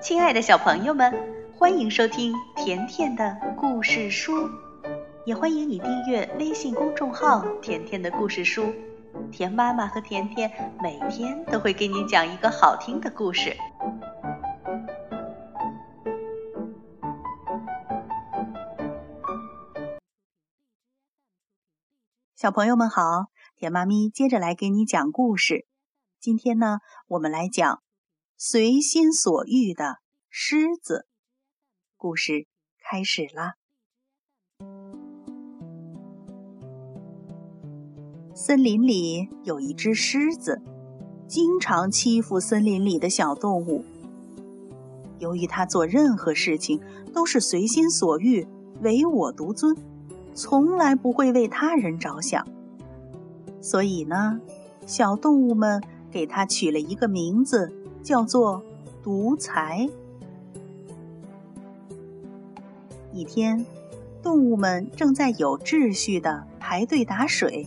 亲爱的小朋友们，欢迎收听甜甜的故事书，也欢迎你订阅微信公众号“甜甜的故事书”。甜妈妈和甜甜每天都会给你讲一个好听的故事。小朋友们好，甜妈咪接着来给你讲故事。今天呢，我们来讲。随心所欲的狮子，故事开始啦。森林里有一只狮子，经常欺负森林里的小动物。由于它做任何事情都是随心所欲、唯我独尊，从来不会为他人着想，所以呢，小动物们给它取了一个名字。叫做独裁。一天，动物们正在有秩序的排队打水，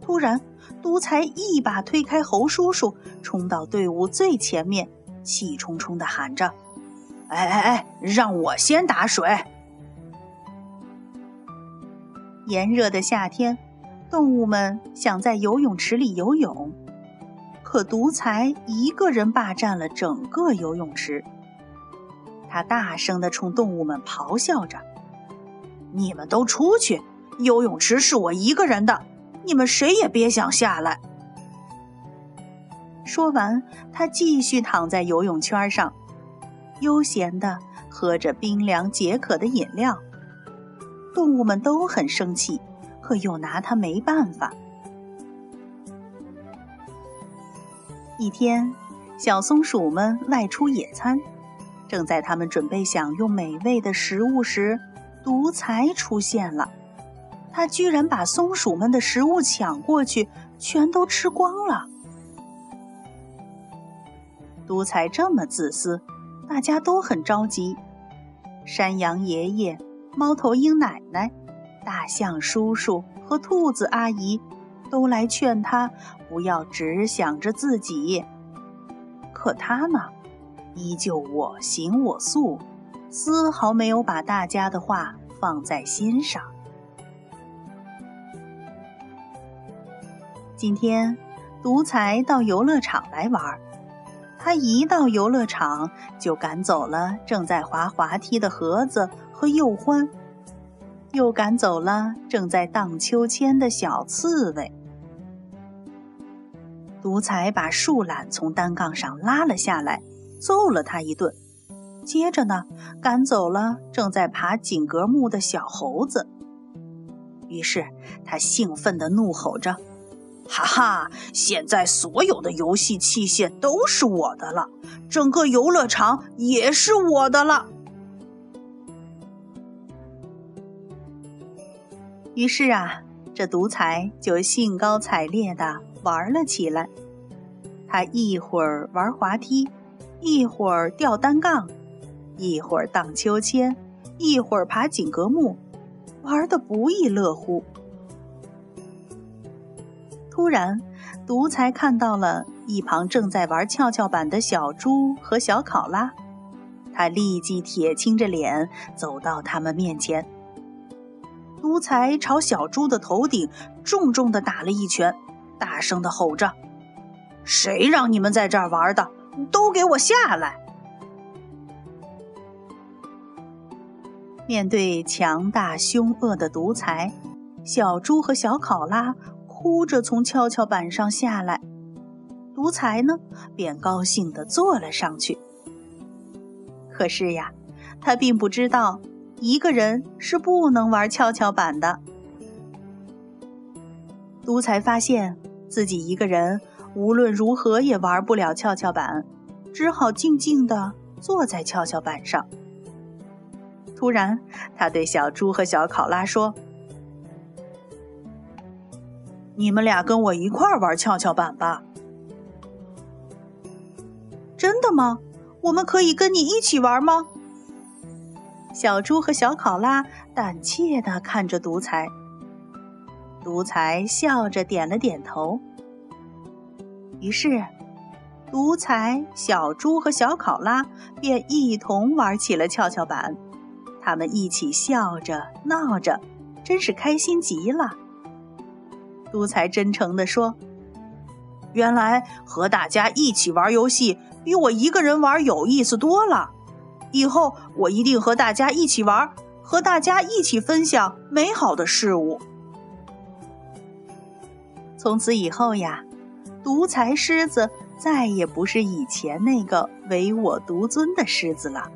突然，独裁一把推开猴叔叔，冲到队伍最前面，气冲冲的喊着：“哎哎哎，让我先打水！”炎热的夏天，动物们想在游泳池里游泳。可独裁一个人霸占了整个游泳池，他大声地冲动物们咆哮着：“你们都出去！游泳池是我一个人的，你们谁也别想下来！”说完，他继续躺在游泳圈上，悠闲地喝着冰凉解渴的饮料。动物们都很生气，可又拿他没办法。一天，小松鼠们外出野餐，正在他们准备享用美味的食物时，独裁出现了。他居然把松鼠们的食物抢过去，全都吃光了。独裁这么自私，大家都很着急。山羊爷爷、猫头鹰奶奶、大象叔叔和兔子阿姨。都来劝他不要只想着自己，可他呢，依旧我行我素，丝毫没有把大家的话放在心上。今天，独裁到游乐场来玩，他一到游乐场就赶走了正在滑滑梯的盒子和幼欢。又赶走了正在荡秋千的小刺猬。独裁把树懒从单杠上拉了下来，揍了他一顿。接着呢，赶走了正在爬井格木的小猴子。于是他兴奋地怒吼着：“哈哈！现在所有的游戏器械都是我的了，整个游乐场也是我的了。”于是啊，这独裁就兴高采烈地玩了起来。他一会儿玩滑梯，一会儿吊单杠，一会儿荡秋千，一会儿爬井格木，玩得不亦乐乎。突然，独裁看到了一旁正在玩跷跷板的小猪和小考拉，他立即铁青着脸走到他们面前。独裁朝小猪的头顶重重的打了一拳，大声的吼着：“谁让你们在这儿玩的？都给我下来！”面对强大凶恶的独裁，小猪和小考拉哭着从跷跷板上下来。独裁呢，便高兴地坐了上去。可是呀，他并不知道。一个人是不能玩跷跷板的。独裁发现自己一个人无论如何也玩不了跷跷板，只好静静地坐在跷跷板上。突然，他对小猪和小考拉说：“你们俩跟我一块儿玩跷跷板吧。”“真的吗？我们可以跟你一起玩吗？”小猪和小考拉胆怯地看着独裁，独裁笑着点了点头。于是，独裁、小猪和小考拉便一同玩起了跷跷板。他们一起笑着闹着，真是开心极了。独裁真诚地说：“原来和大家一起玩游戏，比我一个人玩有意思多了。以后我一定和大家一起玩，和大家一起分享美好的事物。”从此以后呀，独裁狮子再也不是以前那个唯我独尊的狮子了。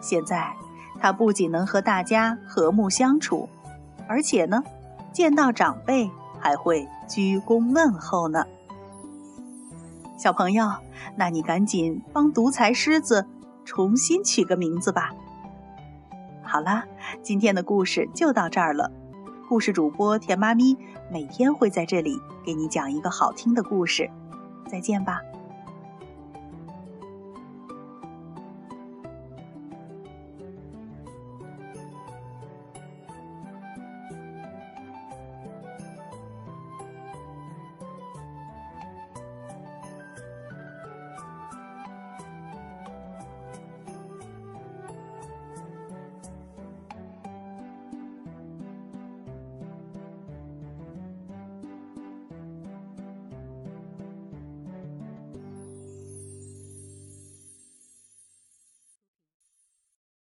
现在。他不仅能和大家和睦相处，而且呢，见到长辈还会鞠躬问候呢。小朋友，那你赶紧帮独裁狮子重新取个名字吧。好啦，今天的故事就到这儿了。故事主播甜妈咪每天会在这里给你讲一个好听的故事。再见吧。